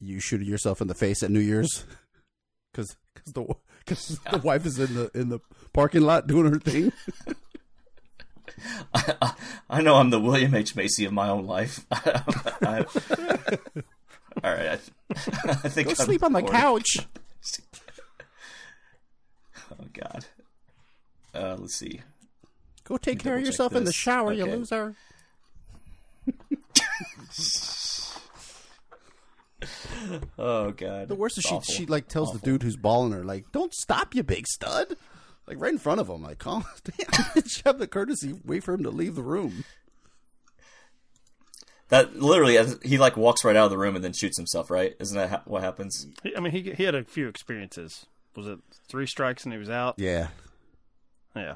You shooting yourself in the face at New Year's because because the because the wife is in the in the parking lot doing her thing. I, I, know I'm the William H Macy of my own life. I, all right, I, I think go I'm sleep on the couch. oh God. Uh, let's see. Go take care of yourself in the shower, okay. you loser. oh god. The worst is she she like tells Awful. the dude who's balling her like, "Don't stop, you big stud." Like right in front of him, like, calm down. she have the courtesy wait for him to leave the room. That literally, he like walks right out of the room and then shoots himself. Right? Isn't that ha- what happens? I mean, he he had a few experiences. Was it three strikes and he was out? Yeah. Yeah.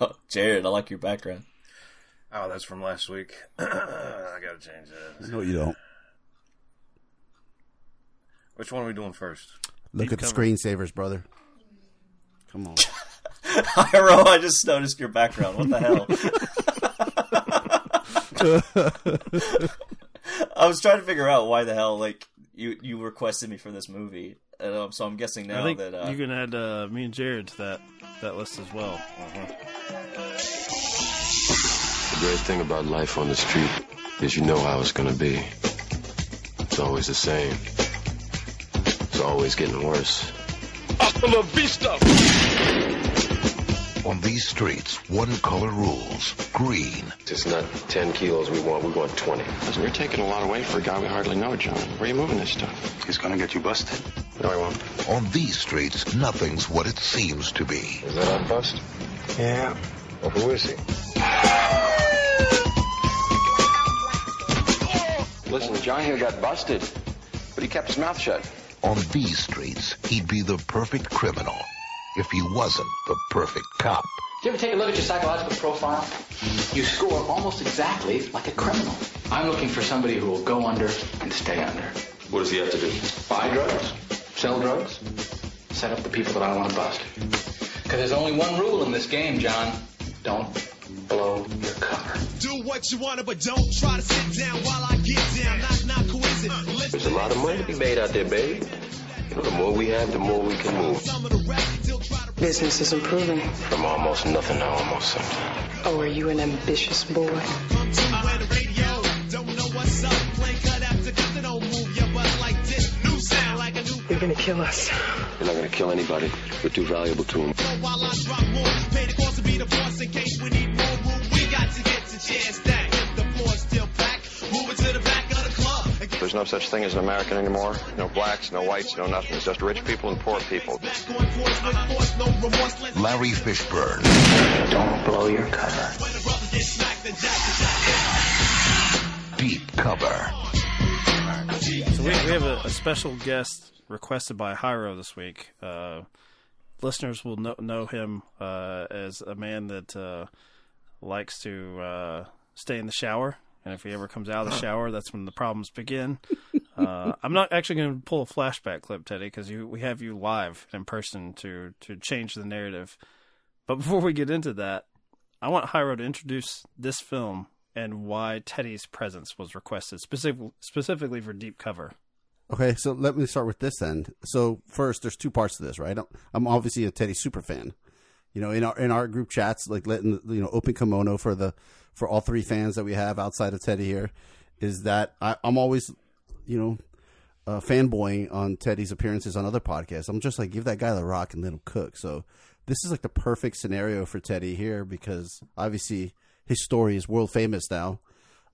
Oh, Jared, I like your background. Oh, that's from last week. I gotta change that. No, you don't. Which one are we doing first? Look at the screensavers, brother. Come on. Hiro, I just noticed your background. What the hell? I was trying to figure out why the hell like you you requested me for this movie, and, um, so I'm guessing now I think that uh, you can add uh, me and Jared to that that list as well. Uh-huh. The great thing about life on the street is you know how it's gonna be. It's always the same. It's always getting worse. Hasta la vista! On these streets, one color rules. Green. It's not 10 kilos we want, we want 20. Listen, you're taking a lot away for a guy we hardly know, John. Where are you moving this stuff? He's gonna get you busted. No, he won't. On these streets, nothing's what it seems to be. Is that our bust? Yeah. Well, who is he? Listen, John here got busted, but he kept his mouth shut. On these streets, he'd be the perfect criminal if he wasn't the perfect cop. Did you ever take a look at your psychological profile? You score almost exactly like a criminal. I'm looking for somebody who will go under and stay under. What does he have to do? Buy drugs, sell drugs, set up the people that I want to bust. Because there's only one rule in this game, John. Don't blow your cover. Do what you want, but don't try to sit down while I get down. Knock, knock, coincidence. There's a lot of money to be made out there, baby. You know, the more we have, the more we can move. Business is improving. From almost nothing to almost something. Oh, are you an ambitious boy? You're gonna kill us. They're not gonna kill anybody. We're too valuable to them. There's no such thing as an American anymore. No blacks, no whites, no nothing. It's just rich people and poor people. Larry Fishburne. Don't blow your cover. Deep cover. So we, we have a, a, special guest requested by Hiro this week. Uh, listeners will know, know him uh, as a man that uh, likes to uh, stay in the shower and if he ever comes out of the shower, that's when the problems begin. Uh, I'm not actually going to pull a flashback clip, Teddy, because we have you live in person to to change the narrative. But before we get into that, I want Hiro to introduce this film and why Teddy's presence was requested specific, specifically for deep cover. Okay, so let me start with this end. So first, there's two parts to this, right? I'm obviously a Teddy super fan. You know, in our in our group chats, like letting you know open kimono for the for all three fans that we have outside of Teddy here is that I, am always, you know, uh, fanboying on Teddy's appearances on other podcasts. I'm just like, give that guy the rock and let him cook. So this is like the perfect scenario for Teddy here because obviously his story is world famous now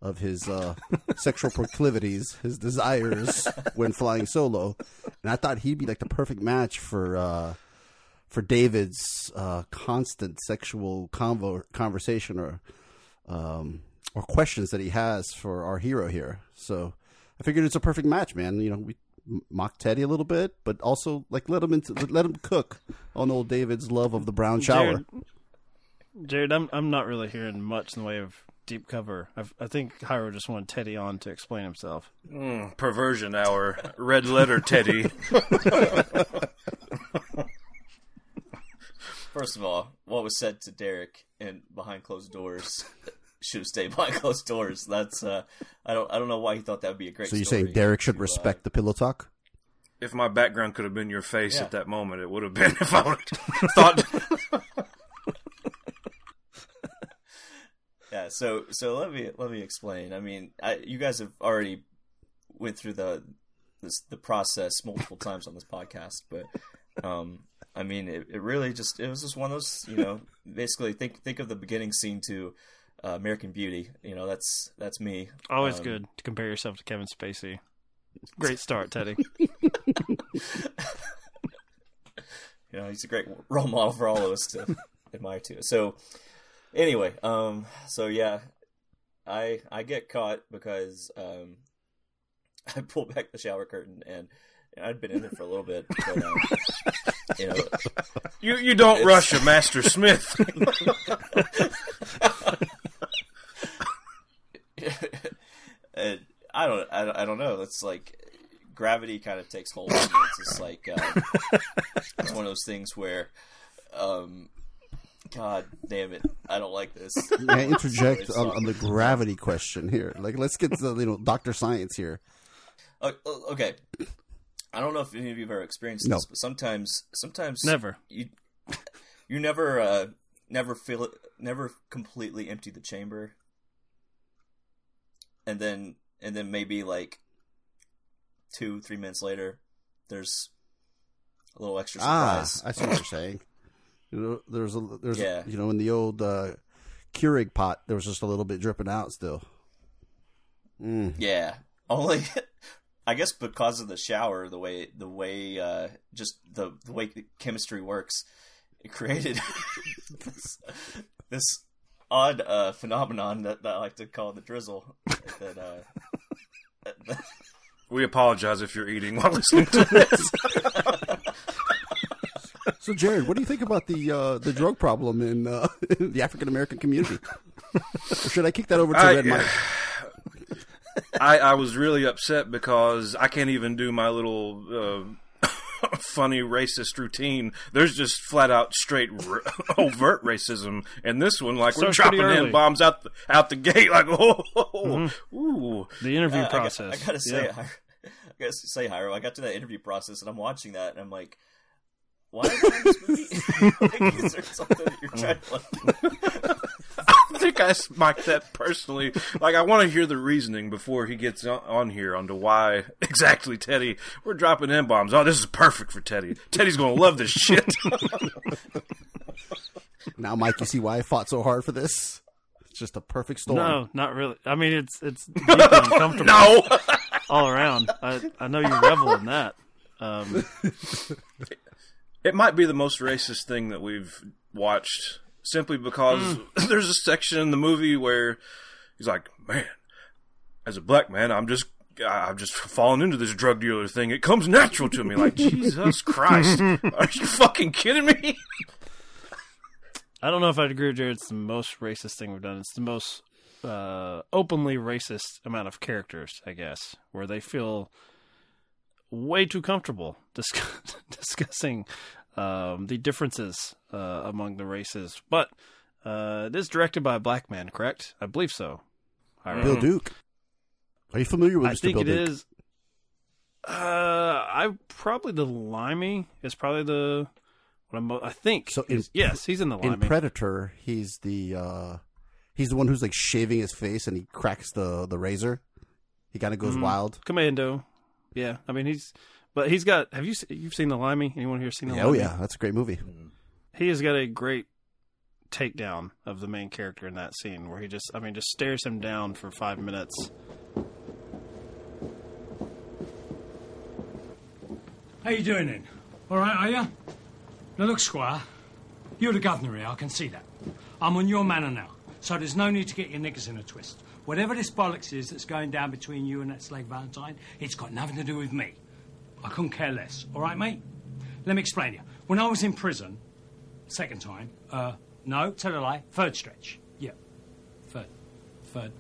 of his uh, sexual proclivities, his desires when flying solo, and I thought he'd be like the perfect match for uh, for David's uh, constant sexual convo- conversation or um, or questions that he has for our hero here. So I figured it's a perfect match, man. You know, we mock Teddy a little bit, but also like let him into let him cook on old David's love of the brown shower. Jared, Jared I'm I'm not really hearing much in the way of deep cover. I've, i think Hiro just wanted Teddy on to explain himself. Mm, perversion hour, red letter Teddy. First of all, what was said to Derek and behind closed doors should have stayed behind closed doors. That's uh, I don't I don't know why he thought that would be a great. So you're story saying Derek should to, uh, respect the pillow talk? If my background could have been your face Yeah. at that moment, it would have been. If I would have thought, Yeah, so so let me let me explain. I mean, I, you guys have already went through the this, the process multiple times on this podcast, but um, I mean, it, it really just it was just one of those, you know, basically think think of the beginning scene to uh, American Beauty. You know, that's that's me. Always Um, good to compare yourself to Kevin Spacey. Great start, Teddy. you know, he's a great role model for all of us to admire too. So anyway, um, so yeah, I I get caught because um, I pulled back the shower curtain and, and I'd been in there for a little bit, but um, you know, you you don't It's- rush a Master Smith. and I don't I, don't- I don't know. It's like gravity kind of takes hold. It's just like um, it's one of those things where. Um, God damn it! I don't like this. May I interject on, on the gravity question here? Like, let's get to the you know Doctor Science here. Uh, okay. I don't know if any of you have ever experienced No. this, but sometimes, sometimes Never. You, you never, uh, never feel it, never completely empty the chamber, and then, and then maybe like two, three minutes later, there's a little extra Ah, surprise. I see what you're saying. You know, there's a there's Yeah. you know in the old uh, Keurig pot there was just a little bit dripping out still. Mm. Yeah, only I guess because of the shower, the way the way uh, just the the way the chemistry works, it created this, this odd uh, phenomenon that, that I like to call the drizzle. That uh, that- we apologize if you're eating while listening to this. So Jared, what do you think about the uh, the drug problem in, uh, in the African American community? or should I kick that over to I- Red Mike? I, I was really upset because I can't even do my little uh, funny racist routine. There's just flat out straight r- overt racism, and this one, like we're dropping in bombs out the, out the gate, like oh, ooh. The interview Uh, I got- process. I, gotta say, Yeah. Hi- I gotta say, Hyro, I got to that interview process and I'm watching that and I'm like, why am I in this movie? like, is there something that you're trying to like? I think I smacked that personally. Like, I want to hear the reasoning before he gets on, on here onto why exactly Teddy. We're dropping in bombs. Oh, this is perfect for Teddy. Teddy's gonna love this shit. Now, Mike, you see why I fought so hard for this? It's just a perfect storm. No, not really. I mean, it's it's deeply uncomfortable. no. all around. I I know you revel in that. Um, It might be the most racist thing that we've watched, simply because there's a section in the movie where he's like, "Man, as a black man, I'm just." I've just fallen into this drug dealer thing. It comes natural to me. Like Jesus Christ, are you fucking kidding me? I don't know if I'd agree with Jared. It's the most racist thing we've done. It's the most uh, openly racist amount of characters, I guess, where they feel way too comfortable discuss- discussing um, the differences uh, among the races. But uh, it is directed by a black man, correct? I believe so. I Bill Duke. Are you familiar with I Mr. think Bill it Duke? is. Uh, I probably the Limey is probably the. What I'm, I think. So in, yes, he's in the in Predator. He's the uh, he's the one who's like shaving his face and he cracks the the razor. He kind of goes Mhm. wild. Commando. Yeah, I mean he's, but he's got. Have you se- you've seen the Limey? Anyone here seen the Limey? oh Limey? yeah, that's a great movie. He has got a great takedown of the main character in that scene where he just, I mean, just stares him down for five minutes. How you doing then? All right, are you? Now look, Squire, you're the governor here, I can see that. I'm on your manor now, so there's no need to get your knickers in a twist. Whatever this bollocks is that's going down between you and that slave Valentine, it's got nothing to do with me. I couldn't care less, all right, mate? Let me explain to you. When I was in prison, second time, uh, no, tell a lie, third stretch. Yeah, third, third.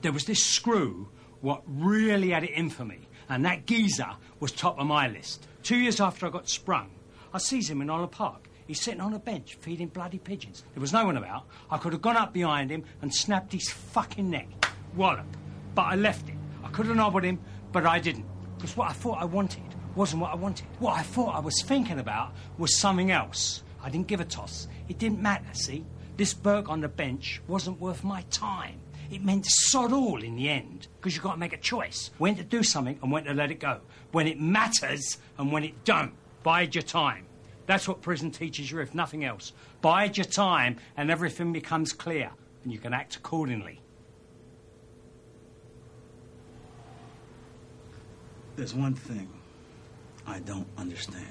There was this screw what really had it in for me, and that geezer was top of my list. Two years after I got sprung, I sees him in Olive Park. He's sitting on a bench feeding bloody pigeons. There was no one about. I could have gone up behind him and snapped his fucking neck. Wallop. But I left it. I could have nobbled him, but I didn't. Because what I thought I wanted wasn't what I wanted. What I thought I was thinking about was something else. I didn't give a toss. It didn't matter, see? This Burke on the bench wasn't worth my time. It meant sod all in the end, because you've got to make a choice. When to do something and when to let it go. When it matters and when it don't. Bide your time. That's what prison teaches you, if nothing else. Bide your time and everything becomes clear, and you can act accordingly. There's one thing I don't understand.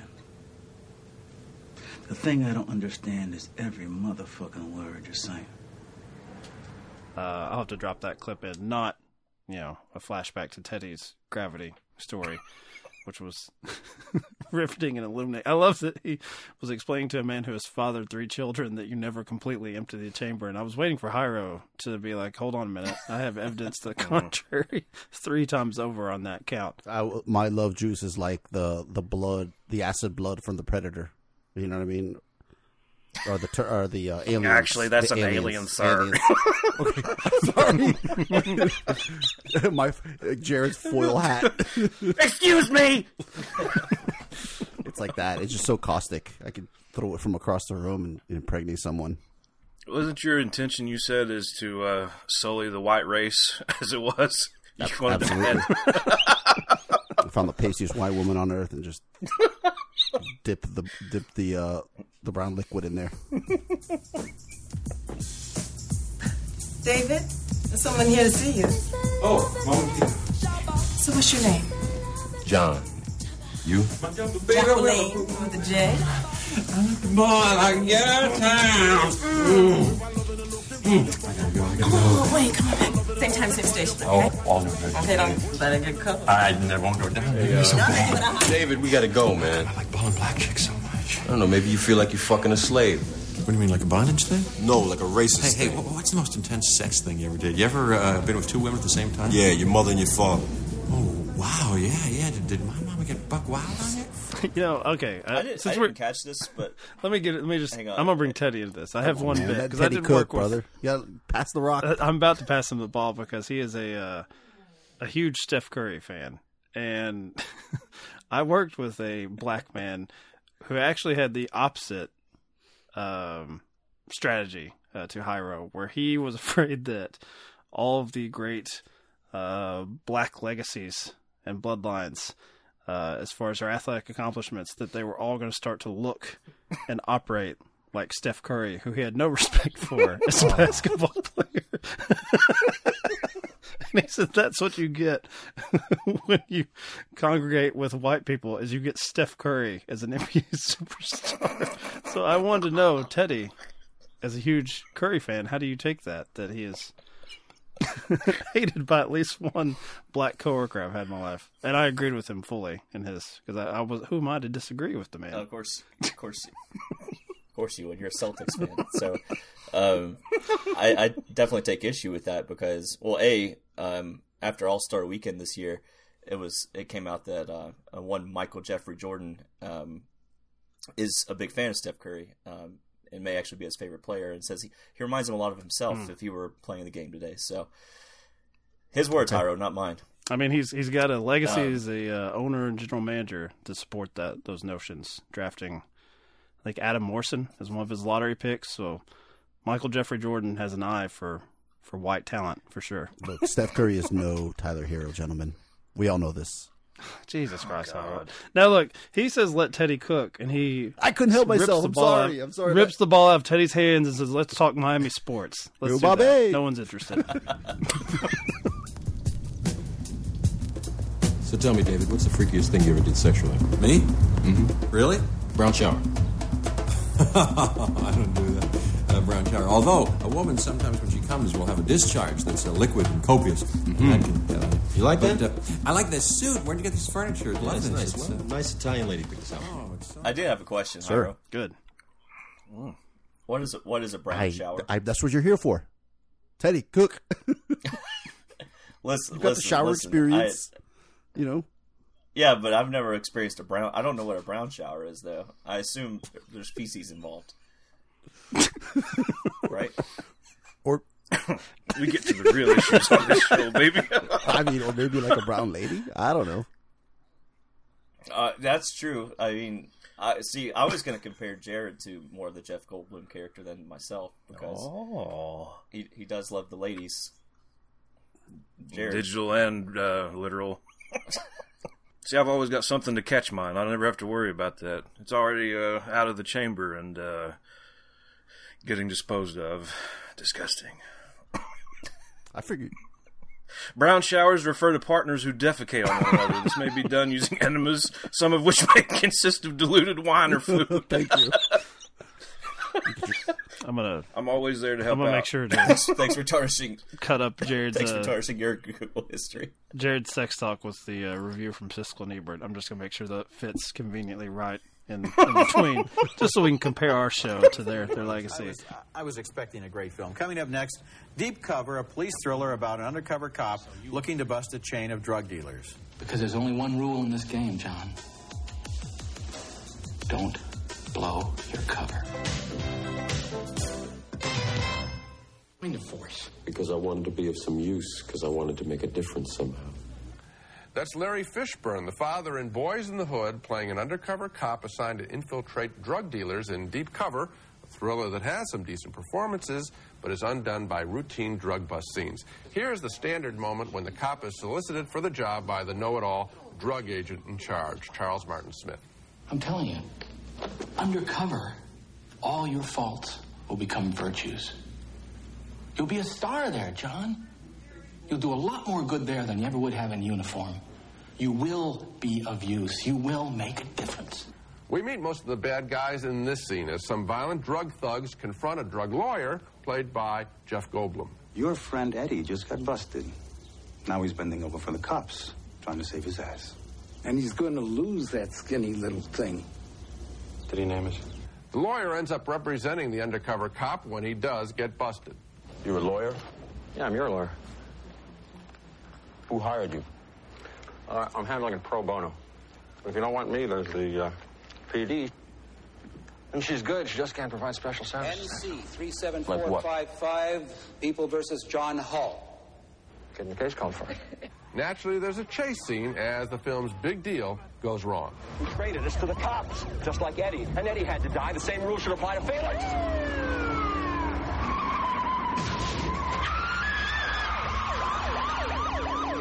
The thing I don't understand is every motherfucking word you're saying. Uh, I'll have to drop that clip in. Not, you know, a flashback to Teddy's gravity story, which was riveting and illuminating. I love that he was explaining to a man who has fathered three children that you never completely empty the chamber. And I was waiting for Hyro to be like, "Hold on a minute, I have evidence to the mm. contrary three times over on that count." I, my love juice is like the the blood, the acid blood from the predator. You know what I mean? Or the ter- or the uh, aliens. Actually, that's The an aliens. alien, sir. Aliens. Sorry, my Jared's foil hat. Excuse me. It's like that. It's just so caustic. I could throw it from across the room and impregnate someone. Wasn't your intention? You said is to uh, sully the white race as it was. You wanted Absolutely. I found the pastiest white woman on earth and just dip the dip the uh, the brown liquid in there. David, there's someone here to see you. Oh, So what's your name? John. You? Jacqueline with a J. Boy, I get out of town. Oh, wait, come on back. Same time, same station, okay? Oh, all right. Okay, don't let it get covered. I never won't go down. Hey, uh, David, we gotta go, man. I like balling black chicks so much. I don't know, maybe you feel like you're fucking a slave. What do you mean, like a bondage thing? No, like a racist Hey, hey, wha- what's the most intense sex thing you ever did? You ever uh, been with two women at the same time? Yeah, your mother and your father. Oh, wow, yeah, yeah. Did, did my mama get buck wild on you? you know, okay. Uh, I, did, since I we're didn't catch this, but let me get it. Let me just. Hang on. I'm gonna bring Teddy into this. I have Come on, one man. bit because I Teddy didn't cook, work with. brother. Yeah, pass the rock. Uh, I'm about to pass him the ball because he is a uh, a huge Steph Curry fan, and I worked with a black man who actually had the opposite um, strategy uh, to Hyro, where he was afraid that all of the great uh, black legacies and bloodlines. Uh, as far as their athletic accomplishments, that they were all going to start to look and operate like Steph Curry, who he had no respect for as a basketball player. And he said that's what you get when you congregate with white people is you get Steph Curry as an NBA superstar. so I wanted to know, Teddy, as a huge Curry fan, how do you take that? That he is hated by at least one black coworker I've had in my life, and I agreed with him fully in his because I, I was who am I to disagree with the man? of course, of course, course you would. You're a Celtics fan, so um, I, I definitely take issue with that because, well, a um, after All Star Weekend this year, it was it came out that uh, one Michael Jeffrey Jordan um, is a big fan of Steph Curry. Um, and may actually be his favorite player, and says he, he reminds him a lot of himself Hmm. if he were playing the game today. So, his words, Okay. Hyro, not mine. I mean, he's he's got a legacy Um, as a uh, owner and general manager to support that those notions. Drafting, like Adam Morrison as one of his lottery picks. So Michael Jeffrey Jordan has an eye for for white talent for sure. Look, Steph Curry is no Tyler Herro, gentlemen. We all know this. Jesus Christ, Howard. Now look, he says let Teddy cook, and he I couldn't help rips myself. the I'm ball sorry. out- I'm sorry. Rips the ball out of Teddy's hands and says, "Let's talk Miami sports." Let's Yo, do that. Bobby. No one's interested. So tell me, David, what's the freakiest thing you ever did sexually? Me? Mm-hmm. Really? Brown shower. I don't do that. Uh, brown shower. Although a woman sometimes, when she comes, will have a discharge that's uh, liquid and copious. That can, uh, You like but, that? Uh, I like this suit. Where'd you get this furniture? Yeah, it's nice. It's, It's a nice Italian lady picked this out. Oh, so I did have a question, Sure. Hyro. Good. What is it? What is a brown I, shower? I, that's what you're here for. Teddy, cook. listen, You got the shower listen, experience. you know, Yeah, but I've never experienced a brown. I don't know what a brown shower is, though. I assume there's feces involved. right? Or we get to the real issues on this show, baby. I mean, or maybe like a brown lady. I don't know. Uh, that's true. I mean, I see. I was going to compare Jared to more of the Jeff Goldblum character than myself because oh. he he does love the ladies. Jared. Digital and uh, literal. See, I've always got something to catch mine. I never have to worry about that. It's already uh, out of the chamber and uh, getting disposed of. Disgusting. I figured. Brown showers refer to partners who defecate on one another. This may be done using enemas, some of which may consist of diluted wine or food. Thank you. I'm gonna. I'm always there to help I'm gonna out. make sure to Thanks, thanks for tarnishing. cut up Jared's Thanks uh, for tarnishing your Google history. Jared's sex talk with the uh, review from Siskel and Ebert. I'm just gonna make sure that fits conveniently right in, in between, just so we can compare our show to their their I legacy. was, I was expecting a great film. Coming up next, Deep Cover, a police thriller about an undercover cop looking to bust a chain of drug dealers. Because there's only one rule in this game, John. Don't blow your cover. I mean the force. Because I wanted to be of some use, because I wanted to make a difference somehow. That's Larry Fishburne, the father in Boyz n the Hood, playing an undercover cop assigned to infiltrate drug dealers in Deep Cover, a thriller that has some decent performances, but is undone by routine drug bust scenes. Here's the standard moment when the cop is solicited for the job by the know-it-all drug agent in charge, Charles Martin Smith. I'm telling you, undercover, all your faults will become virtues. You'll be a star there, John. You'll do a lot more good there than you ever would have in uniform. You will be of use. You will make a difference. We meet most of the bad guys in this scene as some violent drug thugs confront a drug lawyer played by Jeff Goldblum. Your friend Eddie just got busted. Now he's bending over for the cops, trying to save his ass. And he's going to lose that skinny little thing. Did he name it? The lawyer ends up representing the undercover cop when he does get busted. You a lawyer? Yeah, I'm your lawyer. Who hired you? Uh, I'm handling it pro bono. If you don't want me, there's the uh, PD. And she's good. She just can't provide special services. NC Like what? 37455, People versus John Hull. Getting the case called for. Naturally, there's a chase scene as the film's big deal goes wrong. Who traded us to the cops, just like Eddie. And Eddie had to die. The same rule should apply to Felix.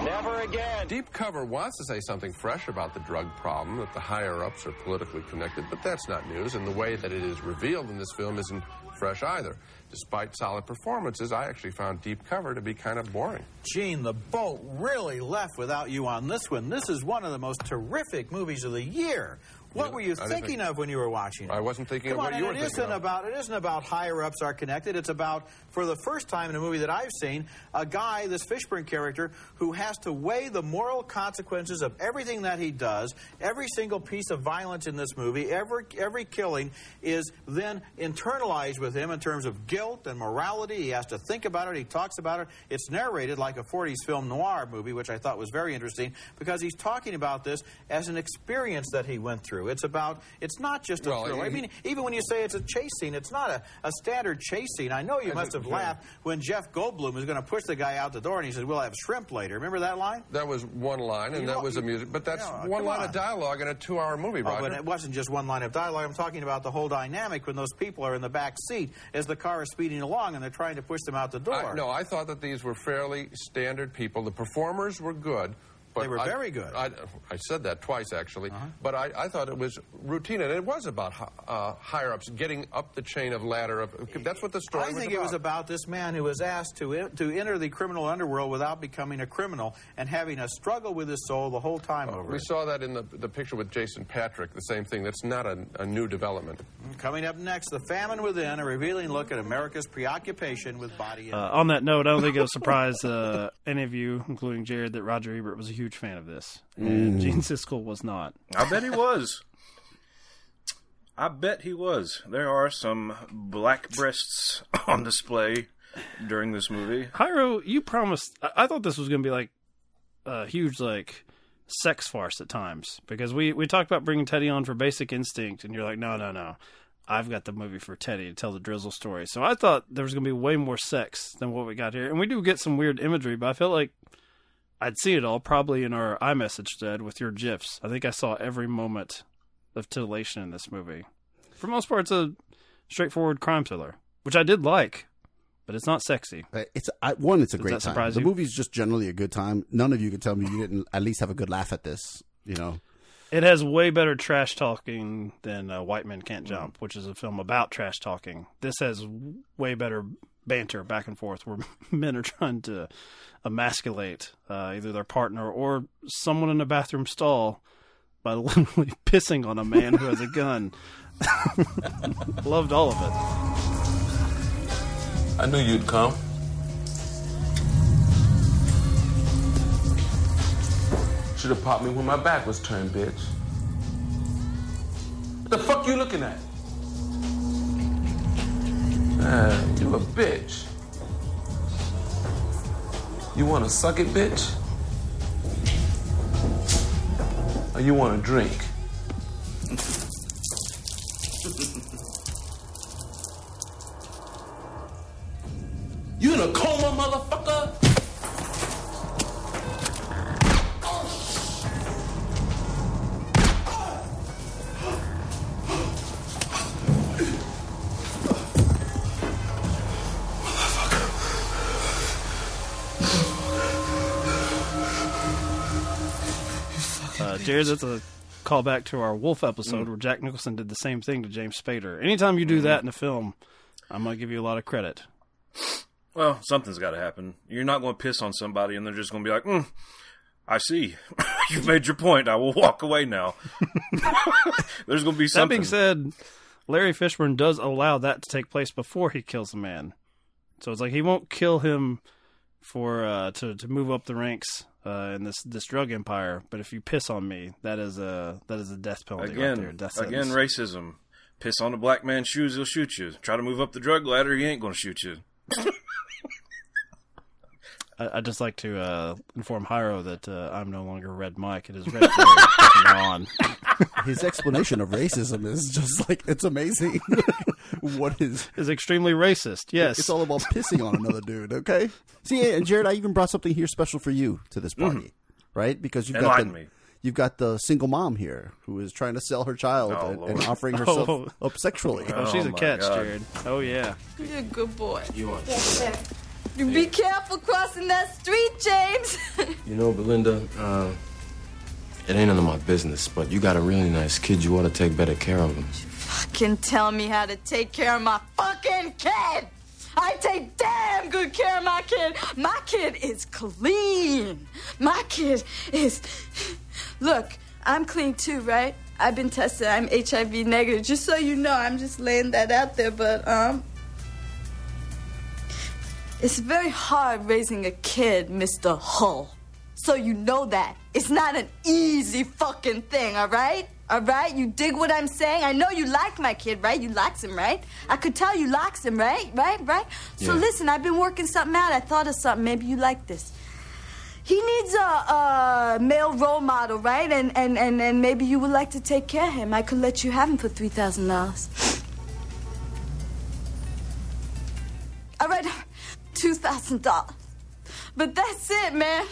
Never again. Deep Cover wants to say something fresh about the drug problem, that the higher ups are politically connected, but that's not news, and the way that it is revealed in this film isn't fresh either. Despite solid performances, I actually found Deep Cover to be kind of boring. Gene, the boat really left without you on this one. This is one of the most terrific movies of the year. What were you thinking think- of when you were watching it? I wasn't thinking Come of on, what you were it thinking isn't of. about it isn't about higher ups are connected. It's about for the first time in a movie that I've seen, a guy, this Fishburne character, who has to weigh the moral consequences of everything that he does. Every single piece of violence in this movie, every every killing is then internalized with him in terms of guilt and morality. He has to think about it. He talks about it. It's narrated like a 40s film noir movie, which I thought was very interesting because he's talking about this as an experience that he went through. It's about it's not just a Well, thriller. I mean, even when you say it's a chase scene, it's not a, a standard chase scene. I know you I must have laughed when Jeff Goldblum was going to push the guy out the door and he said, We'll have shrimp later. Remember that line? That was one line, and You that know- was a music, but that's Yeah, one line on. of dialogue in a two-hour movie, Oh, but it wasn't just one line of dialogue. I'm talking about the whole dynamic when those people are in the back seat as the car is speeding along and they're trying to push them out the door. I, no, I thought that these were fairly standard people. The performers were good. But They were I- very good. Uh-huh. I, I said that twice, actually. But I, I thought it was routine, and it was about uh, higher ups getting up the chain of ladder. Of that's what the story I was think about. it was about this man who was asked to to enter the criminal underworld without becoming a criminal and having a struggle with his soul the whole time over We it. saw that in the, the picture with Jason Patric, the same thing. That's not a, a new development. Coming up next, The Famine Within, a revealing look at America's preoccupation with body Uh, on that note, I don't think it'll surprise uh, any of you, including Jared, that Roger Ebert was a huge fan of this, and Mm. Gene Siskel was not. I bet he was. I bet he was. There are some black breasts on display during this movie. Hyro, you promised. I, I thought this was going to be like a huge, like sex farce at times because we we talked about bringing Teddy on for Basic Instinct, and you're like, no, no, no. I've got the movie for Teddy to tell the Drizzle story. So I thought there was going to be way more sex than what we got here. And we do get some weird imagery, but I felt like I'd seen it all probably in our iMessage thread with your GIFs. I think I saw every moment of titillation in this movie. For most part, it's a straightforward crime thriller, which I did like, but it's not sexy. Uh, It's I, one. It's a Does great time. The you? movie's just generally a good time. None of you can tell me you didn't at least have a good laugh at this. You know, It has way better trash talking than uh, White Men Can't Jump, which is a film about trash talking. This has way better banter back and forth where men are trying to emasculate uh, either their partner or someone in a bathroom stall by literally pissing on a man who has a gun. Loved all of it. I knew you'd come. Should have popped me when my back was turned, bitch. What the fuck you looking at? Ah, you a bitch. You wanna suck it, bitch? Or you wanna drink? Jared, that's a callback to our Wolf episode where Jack Nicholson did the same thing to James Spader. Anytime you do that in a film, I'm going to give you a lot of credit. Well, something's got to happen. You're not going to piss on somebody and they're just going to be like, mm, I see. You've made your point. I will walk away now. There's going to be something. That being said, Larry Fishburne does allow that to take place before he kills the man. So it's like he won't kill him for uh, to to move up the ranks uh, in this this drug empire. But if you piss on me, that is a that is a death penalty right there. again, Death again, sentence. racism. Piss on a black man's shoes, he'll shoot you. Try to move up the drug ladder, he ain't going to shoot you. I, I'd just like to uh, inform Hiro that uh, I'm no longer Red Mike. It is Red Jerry on. his explanation of racism is just like it's amazing. what is is extremely racist? Yes, it's all about pissing on another dude. Okay. See, and Jared, I even brought something here special for you to this party, right? Because you've got Mm-hmm. The, me. you've got the single mom here who is trying to sell her child Oh, and, and offering herself Oh. up sexually. Oh, she's a my catch, God. Jared. Oh yeah. You're a good boy. You are. You be careful crossing that street, James. You know, Belinda, uh, it ain't none of my business, but you got a really nice kid. You ought to take better care of him. Fucking tell me how to take care of my fucking kid. I take damn good care of my kid. My kid is clean. My kid is. Look, I'm clean too, right? I've been tested. I'm HIV negative. Just so you know, I'm just laying that out there. But um, it's very hard raising a kid, Mr. Hull. So you know that. It's not an easy fucking thing, all right? All right? You dig what I'm saying? I know you like my kid, right? You likes him, right? I could tell you likes him, right? Right? Right? So Yeah. listen, I've been working something out. I thought of something. Maybe you like this. He needs a, a male role model, right? And, and, and, and maybe you would like to take care of him. I could let you have him for $3,000. All right, $2,000. But that's it, man.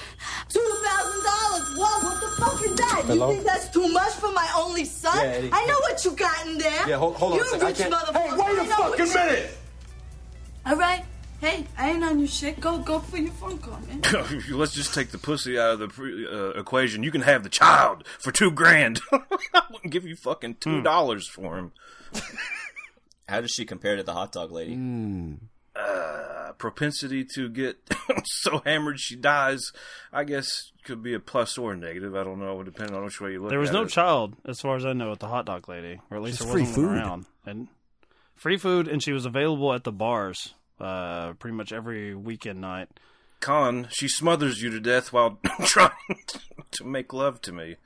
$2,000. Whoa, what the fuck is that? Hello? You think that's too much for my only son? Yeah, Eddie. I know what you got in there. Yeah, hold- hold on a you second. I rich can't- motherfucker. Hey, wait a I know what fucking minute! All right. Hey, I ain't on your shit. Go, go for your phone call, man. Let's just take the pussy out of the pre- uh, equation. You can have the child for two grand. I wouldn't give you fucking two dollars for him. How does she compare to the hot dog lady? Uh, propensity to get so hammered she dies, I guess, could be a plus or a negative. I don't know, depending on which way you look. There was at no it. child, as far as I know, with the hot dog lady, or at least Just there free wasn't one food. around. And free food, and she was available at the bars uh, pretty much every weekend night. Con, she smothers you to death while trying to make love to me.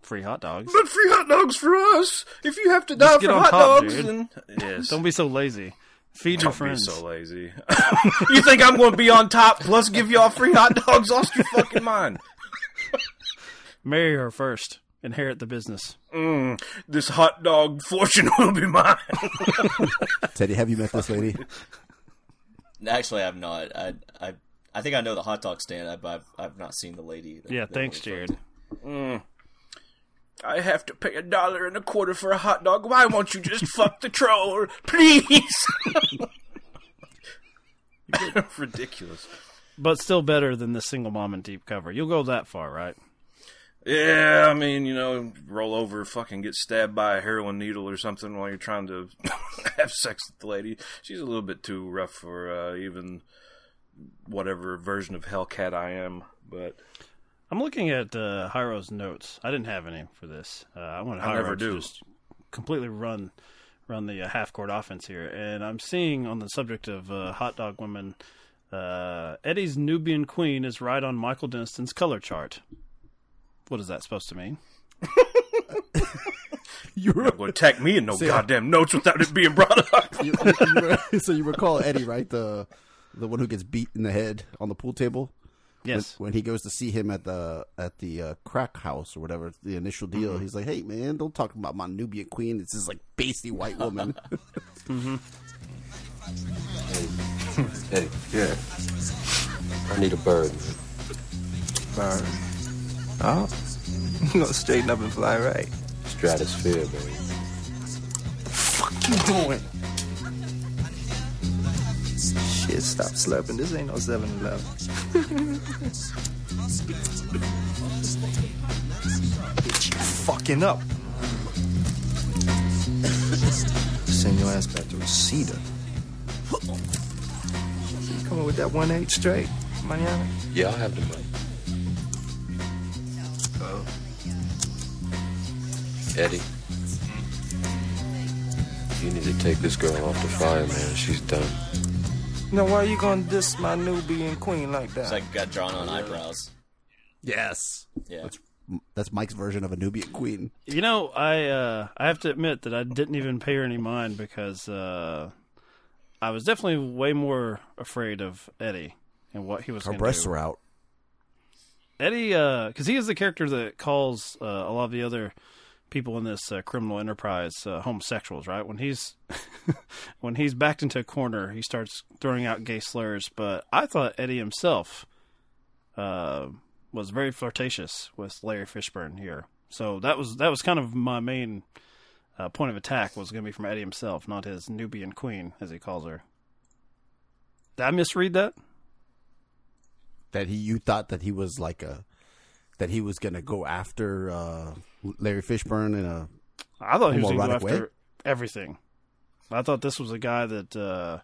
Free hot dogs. But free hot dogs for us. If you have to die Just for hot top, dogs, dude. then yes. Don't be so lazy. Feed your Don't be friends. so lazy. you think I'm going to be on top plus give y'all free hot dogs? Lost your fucking mind. Marry her first. Inherit the business. Mm, this hot dog fortune will be mine. Teddy, have you met this lady? Actually, I've not. I I I think I know the hot dog stand. I've I've, I've not seen the lady. that- Yeah, that thanks, Jared. Mm. I have to pay a dollar and a quarter for a hot dog. Why won't you just fuck the troll, please? Ridiculous. But still better than the single mom and deep cover. You'll go that far, right? Yeah, I mean, you know, roll over, fucking get stabbed by a heroin needle or something while you're trying to have sex with the lady. She's a little bit too rough for uh, even whatever version of Hellcat I am, but I'm looking at uh, Hyro's notes. I didn't have any for this. Uh, I want I never to do. just completely run run the uh, half court offense here. And I'm seeing on the subject of uh, hot dog women, uh, Eddie's Nubian Queen is right on Michael Deniston's color chart. What is that supposed to mean? you're not going to attack me in no See, goddamn notes without it being brought up. You- you- you re- so you recall Eddie, right? The the one who gets beat in the head on the pool table. Yes. When, when he goes to see him at the at the uh, crack house or whatever, the initial deal, Mm-hmm. he's like, "Hey man, don't talk about my Nubian queen. It's this like pasty white woman." mm-hmm. Eddie. Yeah. I need a bird. Bird. Oh, you gonna straighten up and fly right. Stratosphere, baby. Fuck you doing? Shit, stop slurping. This ain't no 7-Eleven. Bitch, you fucking up. Send your ass back to Reseda. You coming with that 1-8 straight, manana? Yeah, I'll have the money. Oh. Eddie. You need to take this girl off the fire, man. She's done. Now, why are you gonna diss my Nubian queen like that? It's like got drawn on eyebrows. yes. Yeah. That's that's Mike's version of a Nubian queen. You know, I uh, I have to admit that I didn't even pay her any mind because uh, I was definitely way more afraid of Eddie and what he was. Her breasts do. were out. Eddie, because he is the character that calls uh, a lot of the other people in this uh, criminal enterprise uh, homosexuals. Right when he's when he's backed into a corner, he starts throwing out gay slurs. But I thought Eddie himself uh, was very flirtatious with Larry Fishburne here. So that was that was kind of my main uh, point of attack was going to be from Eddie himself, not his Nubian queen as he calls her. Did I misread that? That he, you thought that he was like a, that he was gonna go after uh, Larry Fishburne in a. I thought he was going to go homoerotic way? after everything. I thought this was a guy that, uh,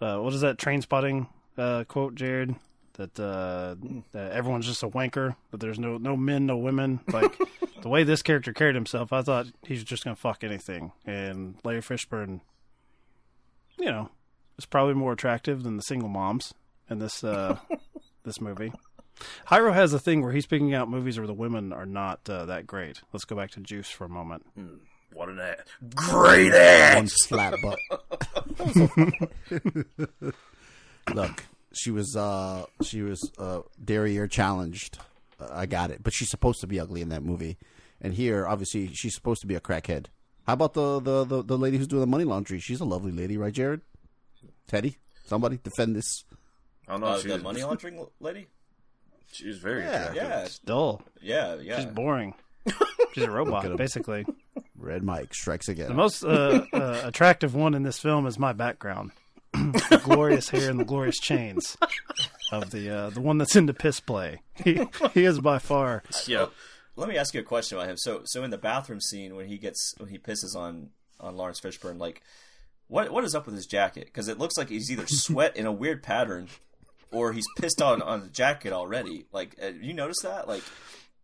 uh, what is that Trainspotting uh, quote, Jared? That, uh, that everyone's just a wanker, but there's no no men, no women. Like the way this character carried himself, I thought he was just going to fuck anything. And Larry Fishburne, you know, is probably more attractive than the single moms in this uh, this movie. Hyro has a thing where he's picking out movies where the women are not uh, that great. Let's go back to Juice for a moment. What an ass. Great ass. One flat butt. Look, she was uh she was uh derriere challenged. Uh, I got it, but she's supposed to be ugly in that movie. And here, obviously, she's supposed to be a crackhead. How about the the the, the lady who's doing the money laundry? She's a lovely lady, right, Jared? Teddy, somebody defend this. I don't know. Uh, she the was- money laundering l- lady. She's very Yeah, attractive. yeah. It's dull. Yeah, yeah. She's boring. She's a robot, basically. Red Mike strikes again. The most uh, uh, attractive one in this film is my background. the glorious hair and the glorious chains of the uh, the one that's into piss play. He, he is by far. Yeah. Let me ask you a question about him. So, so in the bathroom scene when he gets when he pisses on on Lawrence Fishburne, like, what what is up with his jacket? Because it looks like he's either sweat in a weird pattern, or he's pissed on on the jacket already. Like, uh, you notice that? Like,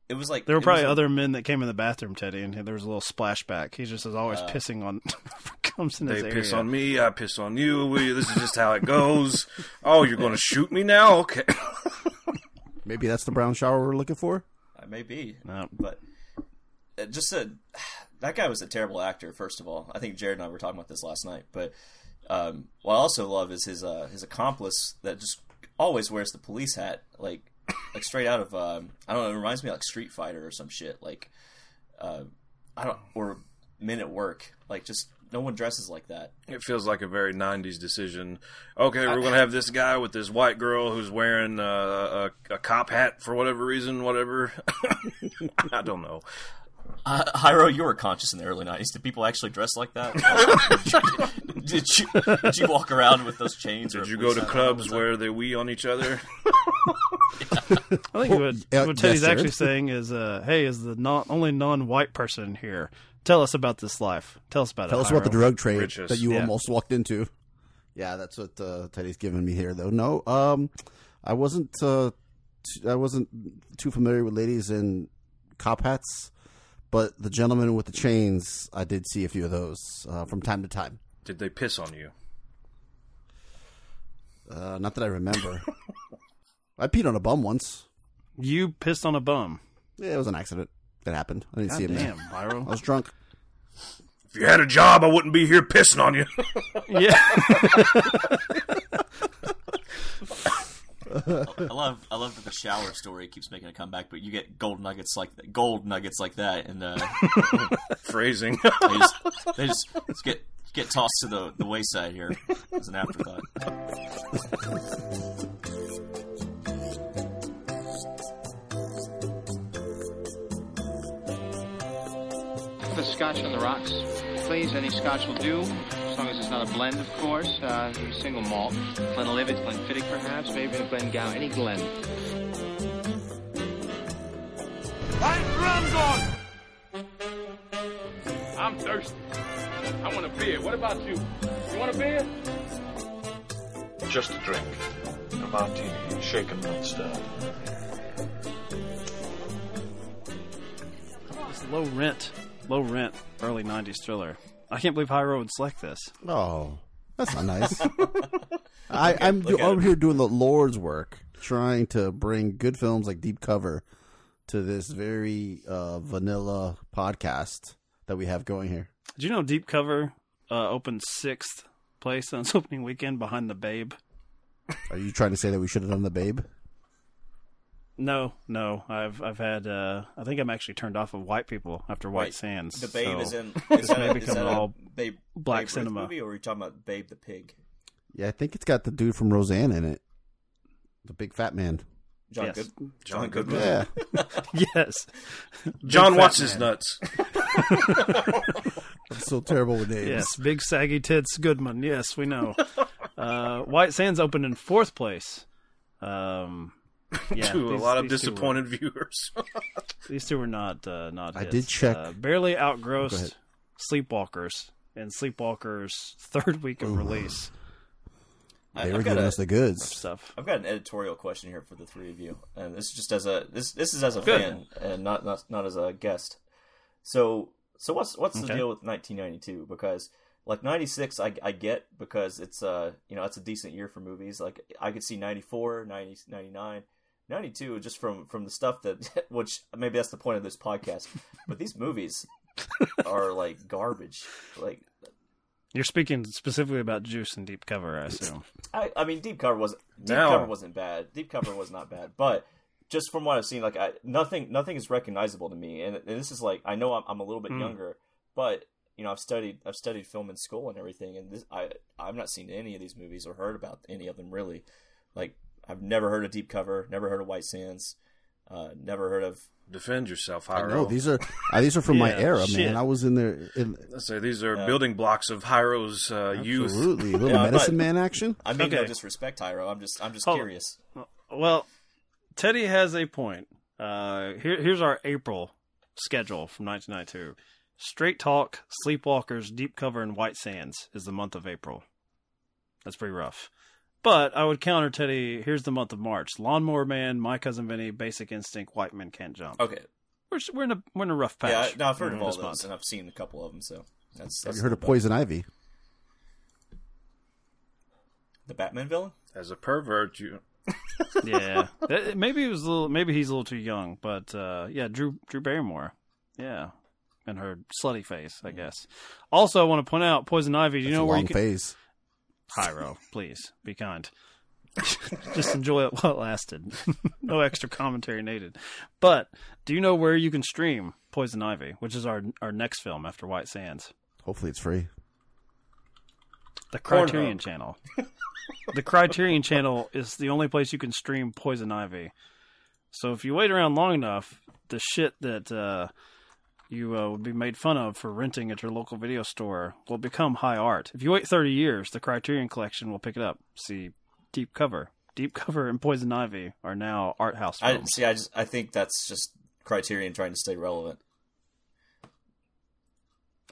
it was like There were probably was- other men that came in the bathroom, Teddy, and there was a little splashback. He just is always Uh, pissing on comes in They his area. piss on me. I piss on you. We, this is just how it goes. Oh, you're going to shoot me now? Okay. Maybe that's the brown shower we're looking for. I may be, No. but uh, just a that guy was a terrible actor. First of all, I think Jared and I were talking about this last night, but um, what I also love is his uh, his accomplice that just always wears the police hat, like like straight out of um, I don't know. It reminds me of like Street Fighter or some shit. Like uh, I don't or Men at Work. Like just no one dresses like that. It feels like a very '90s decision. Okay, we're going to have this guy with this white girl who's wearing uh, a, a cop hat for whatever reason. Whatever. I don't know. Uh, Hyro, you were conscious in the early '90s. Did people actually dress like that? did, you, did you walk around with those chains? Did or you go to police hat on? clubs where they wee on each other? I think what, what Teddy's yes, actually saying is, uh, "Hey, is the non, only non-white person here? Tell us about this life. Tell us about Tell it. us about the drug trade Riches. that you Yeah. almost walked into. Yeah, that's what uh, Teddy's giving me here, though. No, um, I wasn't. Uh, t- I wasn't too familiar with ladies in cop hats, but the gentleman with the chains, I did see a few of those uh, from time to time. Did they piss on you? Uh, not that I remember. I peed on a bum once. You pissed on a bum. Yeah, it was an accident. It happened. I didn't God see him damn, there. Byro. I was drunk. If you had a job, I wouldn't be here pissing on you. Yeah. I love I love that the shower story keeps making a comeback, but you get gold nuggets like that, gold nuggets like that, and uh, Phrasing. they just, they just, just get get tossed to the, the wayside here as an afterthought. The scotch on the rocks, please. Any scotch will do, as long as it's not a blend, of course. Uh, single malt. Glenlivet, Glenfiddich, perhaps, maybe a Glengow, any Glen. I'm drummed I'm thirsty. I want a beer. What about you? You want a beer? Just a drink. A martini, shaken, not stirred. It's low rent, low rent, early '90s thriller. I can't believe Hyro would select this. Oh, that's not nice. I, I'm look at over here doing the Lord's work, trying to bring good films like Deep Cover to this very uh, vanilla podcast that we have going here. Did you know Deep Cover uh, opened sixth place on its opening weekend behind the Babe? Are you trying to say that we should have done the Babe? No, no. I've I've had. Uh, I think I'm actually turned off of white people after White Wait, Sands. The Babe so is in. This Is that, may a, become that all Babe, black Babe Ruth cinema. movie, or are you talking about Babe the Pig? Yeah, I think it's got the dude from Roseanne in it, the big fat man. John Yes. Good. John Goodman. Yeah, yes. John Big what's his man. nuts. I'm so terrible with names. Yes, big saggy tits Goodman. Yes, we know. uh, White Sands opened in fourth place. Um, yeah, to a lot of these two were- disappointed viewers. These two were not uh, not. I hits. did check- Uh, barely outgrossed Sleepwalkers and Sleepwalkers' third week of release. I- they I've were got giving a- us the goods. Stuff. I've got an editorial question here for the three of you, and this is just as a this this is as a Good. fan and not not not as a guest. So so what's what's the deal with 1992? Because like 96, I, I get because it's uh you know it's a decent year for movies. Like I could see 94, 90, 99. 92 just from from the stuff that which maybe that's the point of this podcast but these movies are like garbage like You're speaking specifically about Juice and Deep Cover, I assume. I, I mean, Deep Cover wasn't Deep Cover wasn't bad. Deep Cover was not bad, but just from what I've seen, like I, nothing nothing is recognizable to me. And, and this is like I know I'm, I'm a little bit Hmm. younger, but you know I've studied I've studied film in school and everything, and this I I've not seen any of these movies or heard about any of them really. Like I've never heard of Deep Cover, never heard of White Sands, uh, never heard of. Defend yourself, I Hyro. know these are uh, these are from my era, shit. man. I was in there. In, Let's say these are Yeah. building blocks of Hyro's uh, youth. absolutely, a little Yeah, medicine not- man action. I mean no disrespect, Tyro. I'm just I'm just Hold on. curious. Well, Teddy has a point. Uh, here, here's our April schedule from 1992. Straight Talk, Sleepwalkers, Deep Cover, and White Sands is the month of April. That's pretty rough. But I would counter Teddy. Here's the month of March: Lawnmower Man, My Cousin Vinny, Basic Instinct, White Men Can't Jump. Okay, We're we're in a we're in a rough patch. yeah, I, no, I've heard of all this those, month. and I've seen a couple of them. So that's, Have you heard of not bad. Poison Ivy? The Batman villain? As a pervert, you yeah, maybe he was a little. Maybe he's a little too young, but uh, yeah, Drew Drew Barrymore, yeah, and her slutty face, I guess. Also, I want to point out Poison Ivy. Do you That's know a where long you can? phase. Hyro, please be kind. Just enjoy it while it lasted. no extra commentary needed. But do you know where you can stream Poison Ivy, which is our our next film after White Sands? Hopefully, it's free. The Criterion Channel. the Criterion Channel is the only place you can stream Poison Ivy. So if you wait around long enough, the shit that uh, you uh, would be made fun of for renting at your local video store will become high art. If you wait 30 years, the Criterion Collection will pick it up. See, Deep Cover. Deep Cover and Poison Ivy are now art house I films. see. I just I think that's just Criterion trying to stay relevant.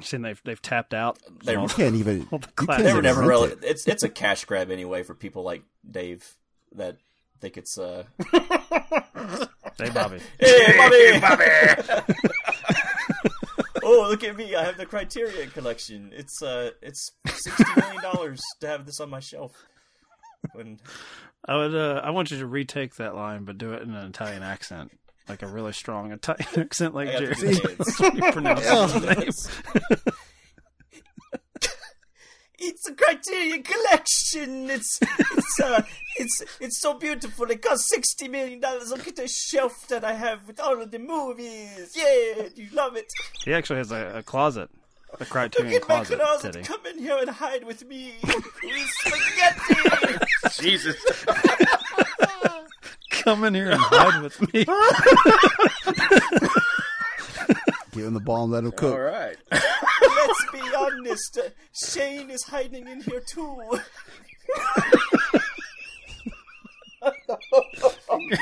Saying they've they've tapped out. They all- can't even- all the you They were never relevant. It's it's a cash grab anyway for people like Dave that think it's uh. Hey, Bobby. Hey, Bobby. oh, look at me! I have the Criterion collection. It's uh, it's sixty million dollars to have this on my shelf. When I would. Uh, I want you to retake that line, but do it in an Italian accent, like a really strong Italian accent, like I got Jerry. the kids. That's what you pronounce his name. It's a Criterion collection. It's it's uh it's it's so beautiful. It costs sixty million dollars. Look at the shelf that I have with all of the movies. Yeah, you love it. He actually has a, a closet, a Look Criterion at my closet. closet. Teddy. Come in here and hide with me. spaghetti. Jesus. Come in here and hide with me. Give him the ball and let him cook. All right. Let's be honest. Shane is hiding in here too.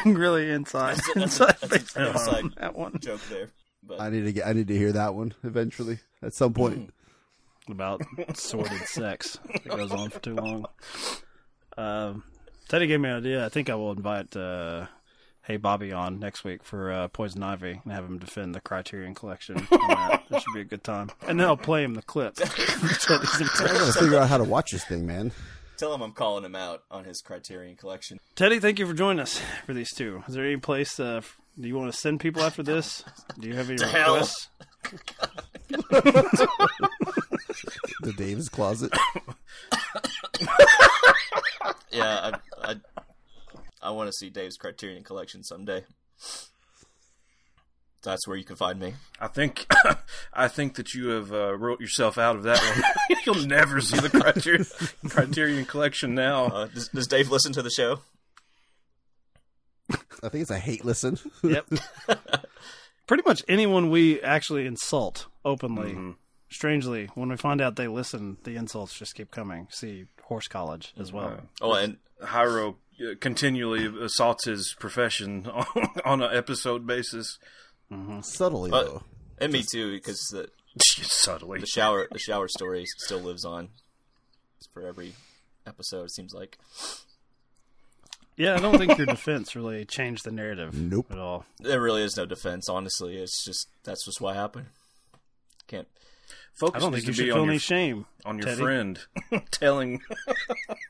really inside, That's a- inside, that's a- that's an inside that one joke there. But I need to get. I need to hear that one eventually at some point. about sordid sex that goes on for too long. Um, Teddy gave me an idea. I think I will invite uh, Hey Bobby on next week for uh, Poison Ivy and have him defend the Criterion Collection. on that. that should be a good time. And then I'll play him the clip. I gotta figure out how to watch this thing, man. tell him I'm calling him out on his Criterion collection. Teddy, thank you for joining us for these two. Is there any place uh, f- do you want to send people after this? Do you have any To requests? The Davis closet. Yeah, I I, I want to see Dave's Criterion collection someday. That's where you can find me. I think I think that you have uh, wrote yourself out of that one. You'll never see the Criterion, Criterion Collection now. Uh, does, does Dave listen to the show? I think it's a hate listen. Yep. Pretty much anyone we actually insult openly. Mm-hmm. Strangely, when we find out they listen, the insults just keep coming. See Horse College as well. Oh, and Hyro Uh, continually assaults his profession on, on an episode basis. Mm-hmm. Subtly But- though. and me too, because the Subtly. the shower the shower story still lives on for every episode. It seems like. Yeah, I don't think your defense really changed the narrative Nope. at all. There really is no defense. Honestly, it's just that's just what happened. Can't. Focus I don't think you to be should on feel your, any shame on your Teddy. friend telling.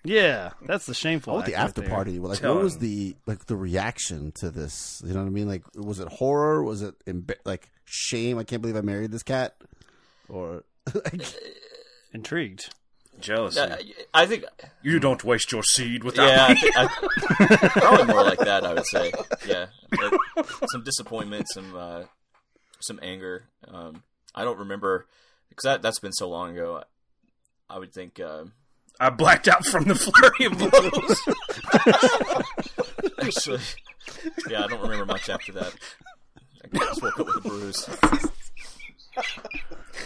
Yeah, that's the shameful. Oh, the act right after there. party. Like, Tell what was the like the reaction to this? You know what I mean? Like, was it horror? Was it emba- like shame? I can't believe I married this cat. Or like, Intrigued. Jealousy. I, I think. You don't waste your seed without Yeah, I me. think, I, probably more like that. I would say. Yeah, But some disappointment, some uh, some anger. Um, I don't remember because that that's been so long ago. I would think. Uh, I blacked out from the flurry of blows. Actually, yeah, I don't remember much after that. I just woke up with a bruise.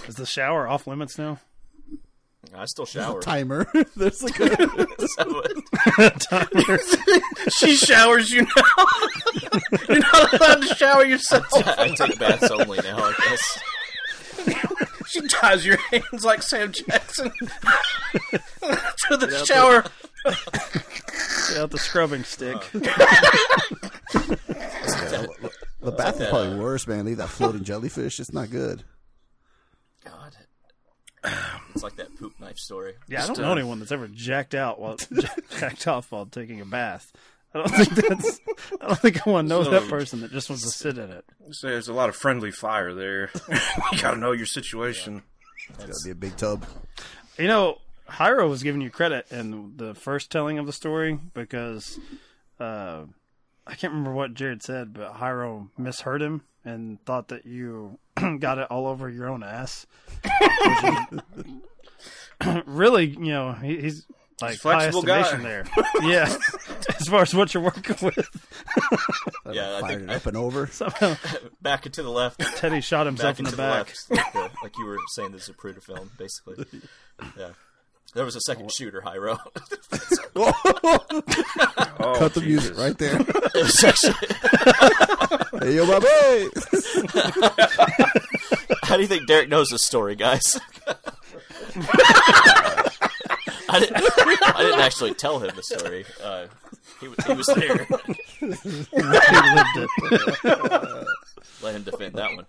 Is the shower off limits now? I still shower. timer. There's like a, Is that what- she showers you now. You're not allowed to shower yourself. I take baths only now. I guess. She ties your hands like Sam Jackson to the shower. Get out the scrubbing stick. the bath is probably worse, man. Leave that floating jellyfish. It's not good. God, it's like that poop knife story. Yeah, I don't know uh, anyone that's ever jacked out while jacked off while taking a bath. I don't think that's. I don't think I want to know So- that person that just wants to sit in it. So there's a lot of friendly fire there. you got to know your situation. It's gotta be a big tub. You know, Hyro was giving you credit in the first telling of the story because uh, I can't remember what Jared said, but Hyro misheard him and thought that you got it all over your own ass. really, you know, he, he's like flexible high guy. there. yeah, as far as what you're working with. Yeah, I Fired think it up and over. Somehow, back and to the left. Teddy shot himself back in the to back. left, like, the- like you were saying, the Zapruder film, basically. Yeah, there was a second shooter, Hyro. Oh, Cut the Jesus. music right there. It was actually- hey, yo, my boy. How do you think Derek knows this story, guys? Oh, I, didn't, I didn't actually tell him the story. Uh, he, was- he was there. He lived it. Let him defend that one.